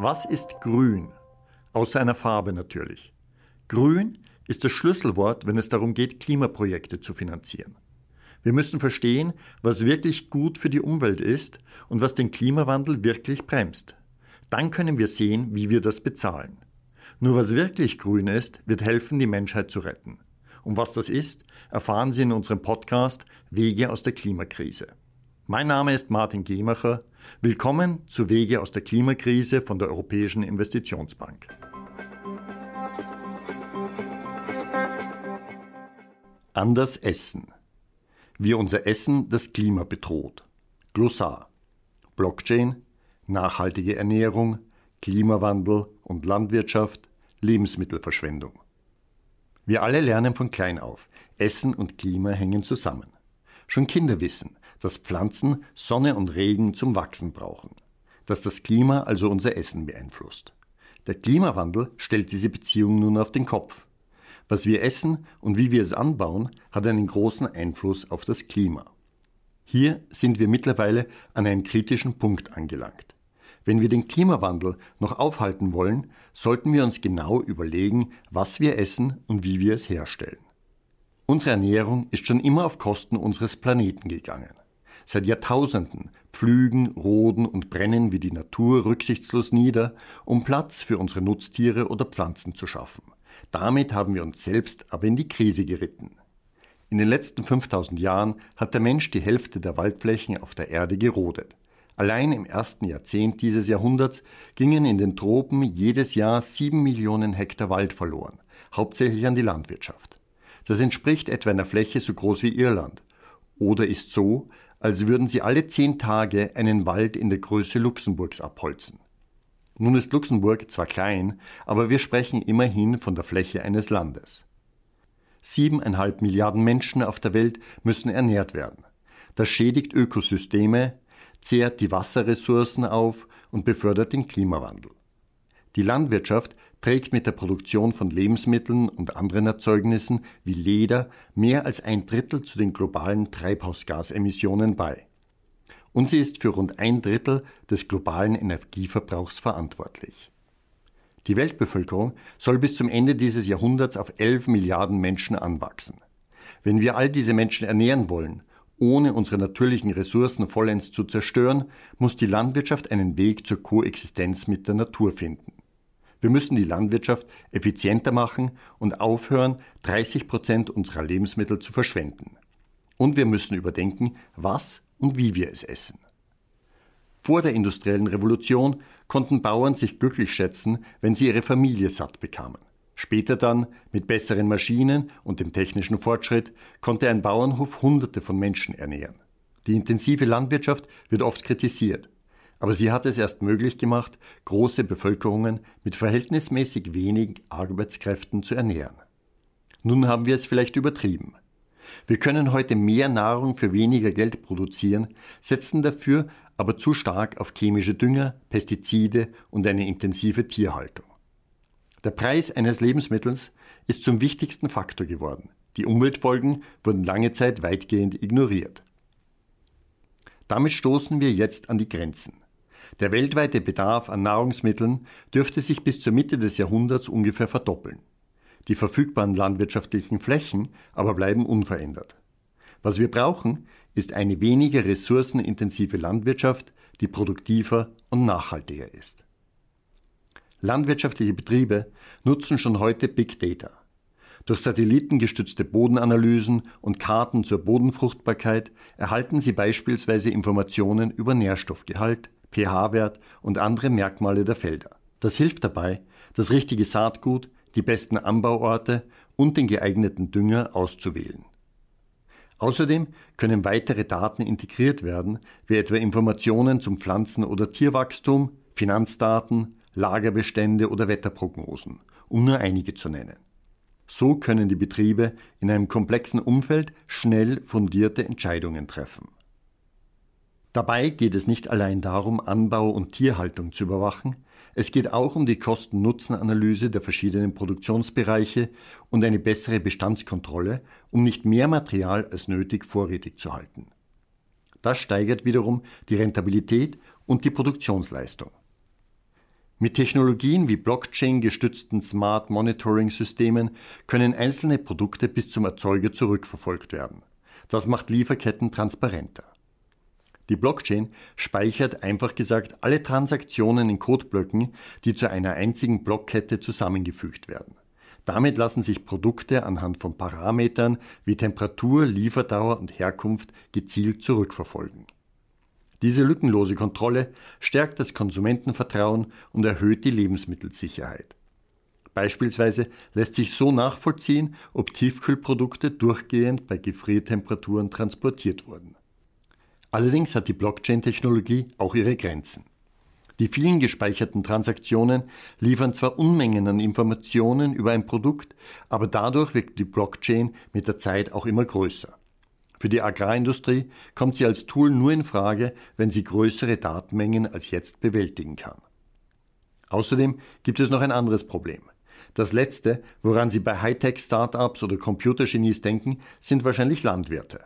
Was ist grün? Außer einer Farbe natürlich. Grün ist das Schlüsselwort, wenn es darum geht, Klimaprojekte zu finanzieren. Wir müssen verstehen, was wirklich gut für die Umwelt ist und was den Klimawandel wirklich bremst. Dann können wir sehen, wie wir das bezahlen. Nur was wirklich grün ist, wird helfen, die Menschheit zu retten. Und was das ist, erfahren Sie in unserem Podcast Wege aus der Klimakrise. Mein Name ist Martin Gemacher. Willkommen zu Wege aus der Klimakrise von der Europäischen Investitionsbank. Anders essen. Wie unser Essen das Klima bedroht. Glossar. Blockchain, nachhaltige Ernährung, Klimawandel und Landwirtschaft, Lebensmittelverschwendung. Wir alle lernen von klein auf. Essen und Klima hängen zusammen. Schon Kinder wissen, dass Pflanzen Sonne und Regen zum Wachsen brauchen, dass das Klima also unser Essen beeinflusst. Der Klimawandel stellt diese Beziehung nun auf den Kopf. Was wir essen und wie wir es anbauen, hat einen großen Einfluss auf das Klima. Hier sind wir mittlerweile an einem kritischen Punkt angelangt. Wenn wir den Klimawandel noch aufhalten wollen, sollten wir uns genau überlegen, was wir essen und wie wir es herstellen. Unsere Ernährung ist schon immer auf Kosten unseres Planeten gegangen. Seit Jahrtausenden pflügen, roden und brennen wir die Natur rücksichtslos nieder, um Platz für unsere Nutztiere oder Pflanzen zu schaffen. Damit haben wir uns selbst aber in die Krise geritten. In den letzten 5000 Jahren hat der Mensch die Hälfte der Waldflächen auf der Erde gerodet. Allein im ersten Jahrzehnt dieses Jahrhunderts gingen in den Tropen jedes Jahr sieben Millionen Hektar Wald verloren, hauptsächlich an die Landwirtschaft. Das entspricht etwa einer Fläche so groß wie Irland oder ist so, als würden sie alle zehn Tage einen Wald in der Größe Luxemburgs abholzen. Nun ist Luxemburg zwar klein, aber wir sprechen immerhin von der Fläche eines Landes. Siebeneinhalb Milliarden Menschen auf der Welt müssen ernährt werden. Das schädigt Ökosysteme, zehrt die Wasserressourcen auf und befördert den Klimawandel. Die Landwirtschaft trägt mit der Produktion von Lebensmitteln und anderen Erzeugnissen wie Leder mehr als ein Drittel zu den globalen Treibhausgasemissionen bei. Und sie ist für rund ein Drittel des globalen Energieverbrauchs verantwortlich. Die Weltbevölkerung soll bis zum Ende dieses Jahrhunderts auf 11 Milliarden Menschen anwachsen. Wenn wir all diese Menschen ernähren wollen, ohne unsere natürlichen Ressourcen vollends zu zerstören, muss die Landwirtschaft einen Weg zur Koexistenz mit der Natur finden. Wir müssen die Landwirtschaft effizienter machen und aufhören, 30 Prozent unserer Lebensmittel zu verschwenden. Und wir müssen überdenken, was und wie wir es essen. Vor der industriellen Revolution konnten Bauern sich glücklich schätzen, wenn sie ihre Familie satt bekamen. Später dann, mit besseren Maschinen und dem technischen Fortschritt, konnte ein Bauernhof Hunderte von Menschen ernähren. Die intensive Landwirtschaft wird oft kritisiert. Aber sie hat es erst möglich gemacht, große Bevölkerungen mit verhältnismäßig wenig Arbeitskräften zu ernähren. Nun haben wir es vielleicht übertrieben. Wir können heute mehr Nahrung für weniger Geld produzieren, setzen dafür aber zu stark auf chemische Dünger, Pestizide und eine intensive Tierhaltung. Der Preis eines Lebensmittels ist zum wichtigsten Faktor geworden. Die Umweltfolgen wurden lange Zeit weitgehend ignoriert. Damit stoßen wir jetzt an die Grenzen. Der weltweite Bedarf an Nahrungsmitteln dürfte sich bis zur Mitte des Jahrhunderts ungefähr verdoppeln. Die verfügbaren landwirtschaftlichen Flächen aber bleiben unverändert. Was wir brauchen, ist eine weniger ressourcenintensive Landwirtschaft, die produktiver und nachhaltiger ist. Landwirtschaftliche Betriebe nutzen schon heute Big Data. Durch satellitengestützte Bodenanalysen und Karten zur Bodenfruchtbarkeit erhalten sie beispielsweise Informationen über Nährstoffgehalt, pH-Wert und andere Merkmale der Felder. Das hilft dabei, das richtige Saatgut, die besten Anbauorte und den geeigneten Dünger auszuwählen. Außerdem können weitere Daten integriert werden, wie etwa Informationen zum Pflanzen- oder Tierwachstum, Finanzdaten, Lagerbestände oder Wetterprognosen, um nur einige zu nennen. So können die Betriebe in einem komplexen Umfeld schnell fundierte Entscheidungen treffen. Dabei geht es nicht allein darum, Anbau und Tierhaltung zu überwachen, es geht auch um die Kosten-Nutzen-Analyse der verschiedenen Produktionsbereiche und eine bessere Bestandskontrolle, um nicht mehr Material als nötig vorrätig zu halten. Das steigert wiederum die Rentabilität und die Produktionsleistung. Mit Technologien wie Blockchain-gestützten Smart Monitoring-Systemen können einzelne Produkte bis zum Erzeuger zurückverfolgt werden. Das macht Lieferketten transparenter. Die Blockchain speichert einfach gesagt alle Transaktionen in Codeblöcken, die zu einer einzigen Blockkette zusammengefügt werden. Damit lassen sich Produkte anhand von Parametern wie Temperatur, Lieferdauer und Herkunft gezielt zurückverfolgen. Diese lückenlose Kontrolle stärkt das Konsumentenvertrauen und erhöht die Lebensmittelsicherheit. Beispielsweise lässt sich so nachvollziehen, ob Tiefkühlprodukte durchgehend bei Gefriertemperaturen transportiert wurden. Allerdings hat die Blockchain-Technologie auch ihre Grenzen. Die vielen gespeicherten Transaktionen liefern zwar Unmengen an Informationen über ein Produkt, aber dadurch wird die Blockchain mit der Zeit auch immer größer. Für die Agrarindustrie kommt sie als Tool nur in Frage, wenn sie größere Datenmengen als jetzt bewältigen kann. Außerdem gibt es noch ein anderes Problem. Das letzte, woran Sie bei Hightech-Startups oder Computergenies denken, sind wahrscheinlich Landwirte.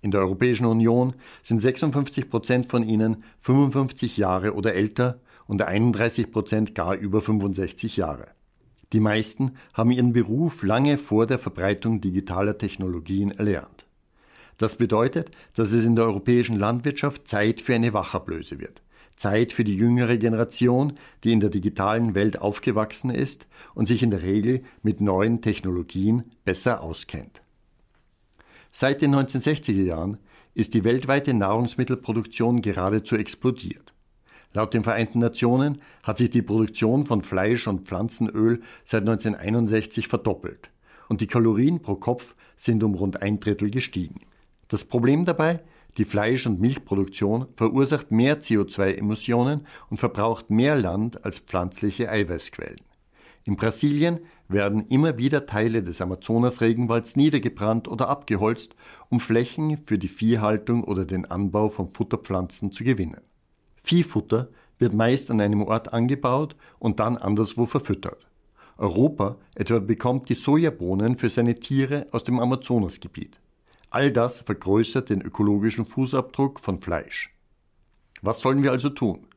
In der Europäischen Union sind 56 Prozent von ihnen 55 Jahre oder älter und 31 Prozent gar über 65 Jahre. Die meisten haben ihren Beruf lange vor der Verbreitung digitaler Technologien erlernt. Das bedeutet, dass es in der europäischen Landwirtschaft Zeit für eine Wachablöse wird. Zeit für die jüngere Generation, die in der digitalen Welt aufgewachsen ist und sich in der Regel mit neuen Technologien besser auskennt. Seit den 1960er Jahren ist die weltweite Nahrungsmittelproduktion geradezu explodiert. Laut den Vereinten Nationen hat sich die Produktion von Fleisch und Pflanzenöl seit 1961 verdoppelt und die Kalorien pro Kopf sind um rund ein Drittel gestiegen. Das Problem dabei? Die Fleisch- und Milchproduktion verursacht mehr CO2-Emissionen und verbraucht mehr Land als pflanzliche Eiweißquellen. In Brasilien werden immer wieder Teile des Amazonas-Regenwalds niedergebrannt oder abgeholzt, um Flächen für die Viehhaltung oder den Anbau von Futterpflanzen zu gewinnen. Viehfutter wird meist an einem Ort angebaut und dann anderswo verfüttert. Europa etwa bekommt die Sojabohnen für seine Tiere aus dem Amazonasgebiet. All das vergrößert den ökologischen Fußabdruck von Fleisch. Was sollen wir also tun?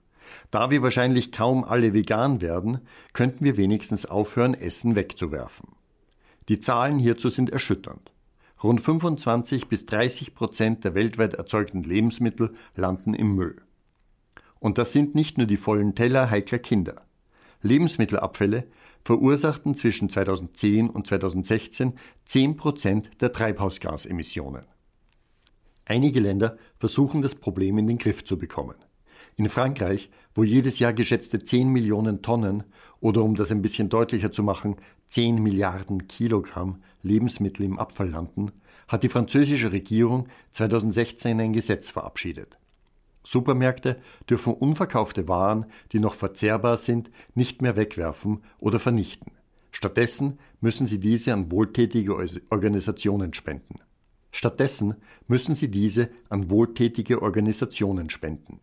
Da wir wahrscheinlich kaum alle vegan werden, könnten wir wenigstens aufhören, Essen wegzuwerfen. Die Zahlen hierzu sind erschütternd. Rund 25 bis 30 Prozent der weltweit erzeugten Lebensmittel landen im Müll. Und das sind nicht nur die vollen Teller heikler Kinder. Lebensmittelabfälle verursachten zwischen 2010 und 2016 10 Prozent der Treibhausgasemissionen. Einige Länder versuchen das Problem in den Griff zu bekommen. In Frankreich, wo jedes Jahr geschätzte 10 Millionen Tonnen oder um das ein bisschen deutlicher zu machen, 10 Milliarden Kilogramm Lebensmittel im Abfall landen, hat die französische Regierung 2016 ein Gesetz verabschiedet. Supermärkte dürfen unverkaufte Waren, die noch verzehrbar sind, nicht mehr wegwerfen oder vernichten. Stattdessen müssen sie diese an wohltätige Organisationen spenden. Stattdessen müssen sie diese an wohltätige Organisationen spenden.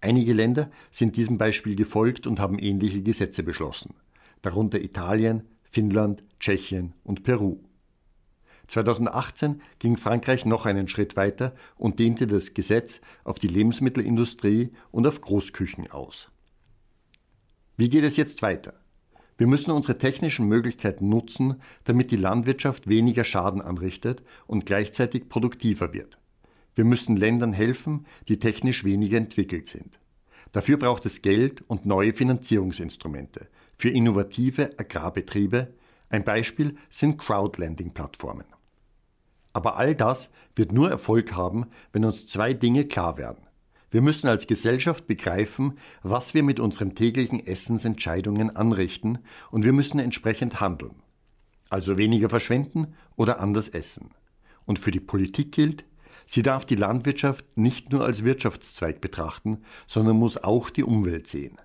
Einige Länder sind diesem Beispiel gefolgt und haben ähnliche Gesetze beschlossen, darunter Italien, Finnland, Tschechien und Peru. 2018 ging Frankreich noch einen Schritt weiter und dehnte das Gesetz auf die Lebensmittelindustrie und auf Großküchen aus. Wie geht es jetzt weiter? Wir müssen unsere technischen Möglichkeiten nutzen, damit die Landwirtschaft weniger Schaden anrichtet und gleichzeitig produktiver wird. Wir müssen Ländern helfen, die technisch weniger entwickelt sind. Dafür braucht es Geld und neue Finanzierungsinstrumente für innovative Agrarbetriebe. Ein Beispiel sind Crowdlending-Plattformen. Aber all das wird nur Erfolg haben, wenn uns zwei Dinge klar werden. Wir müssen als Gesellschaft begreifen, was wir mit unseren täglichen Essensentscheidungen anrichten, und wir müssen entsprechend handeln. Also weniger verschwenden oder anders essen. Und für die Politik gilt, sie darf die Landwirtschaft nicht nur als Wirtschaftszweig betrachten, sondern muss auch die Umwelt sehen.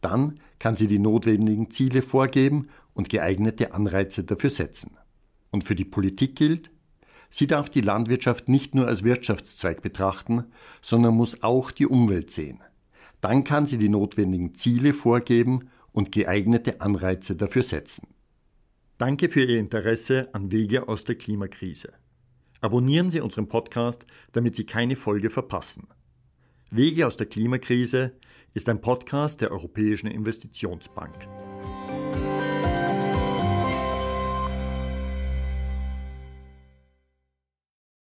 Dann kann sie die notwendigen Ziele vorgeben und geeignete Anreize dafür setzen. Und für die Politik gilt, Sie darf die Landwirtschaft nicht nur als Wirtschaftszweig betrachten, sondern muss auch die Umwelt sehen. Dann kann sie die notwendigen Ziele vorgeben und geeignete Anreize dafür setzen. Danke für Ihr Interesse an Wege aus der Klimakrise. Abonnieren Sie unseren Podcast, damit Sie keine Folge verpassen. Wege aus der Klimakrise ist ein Podcast der Europäischen Investitionsbank.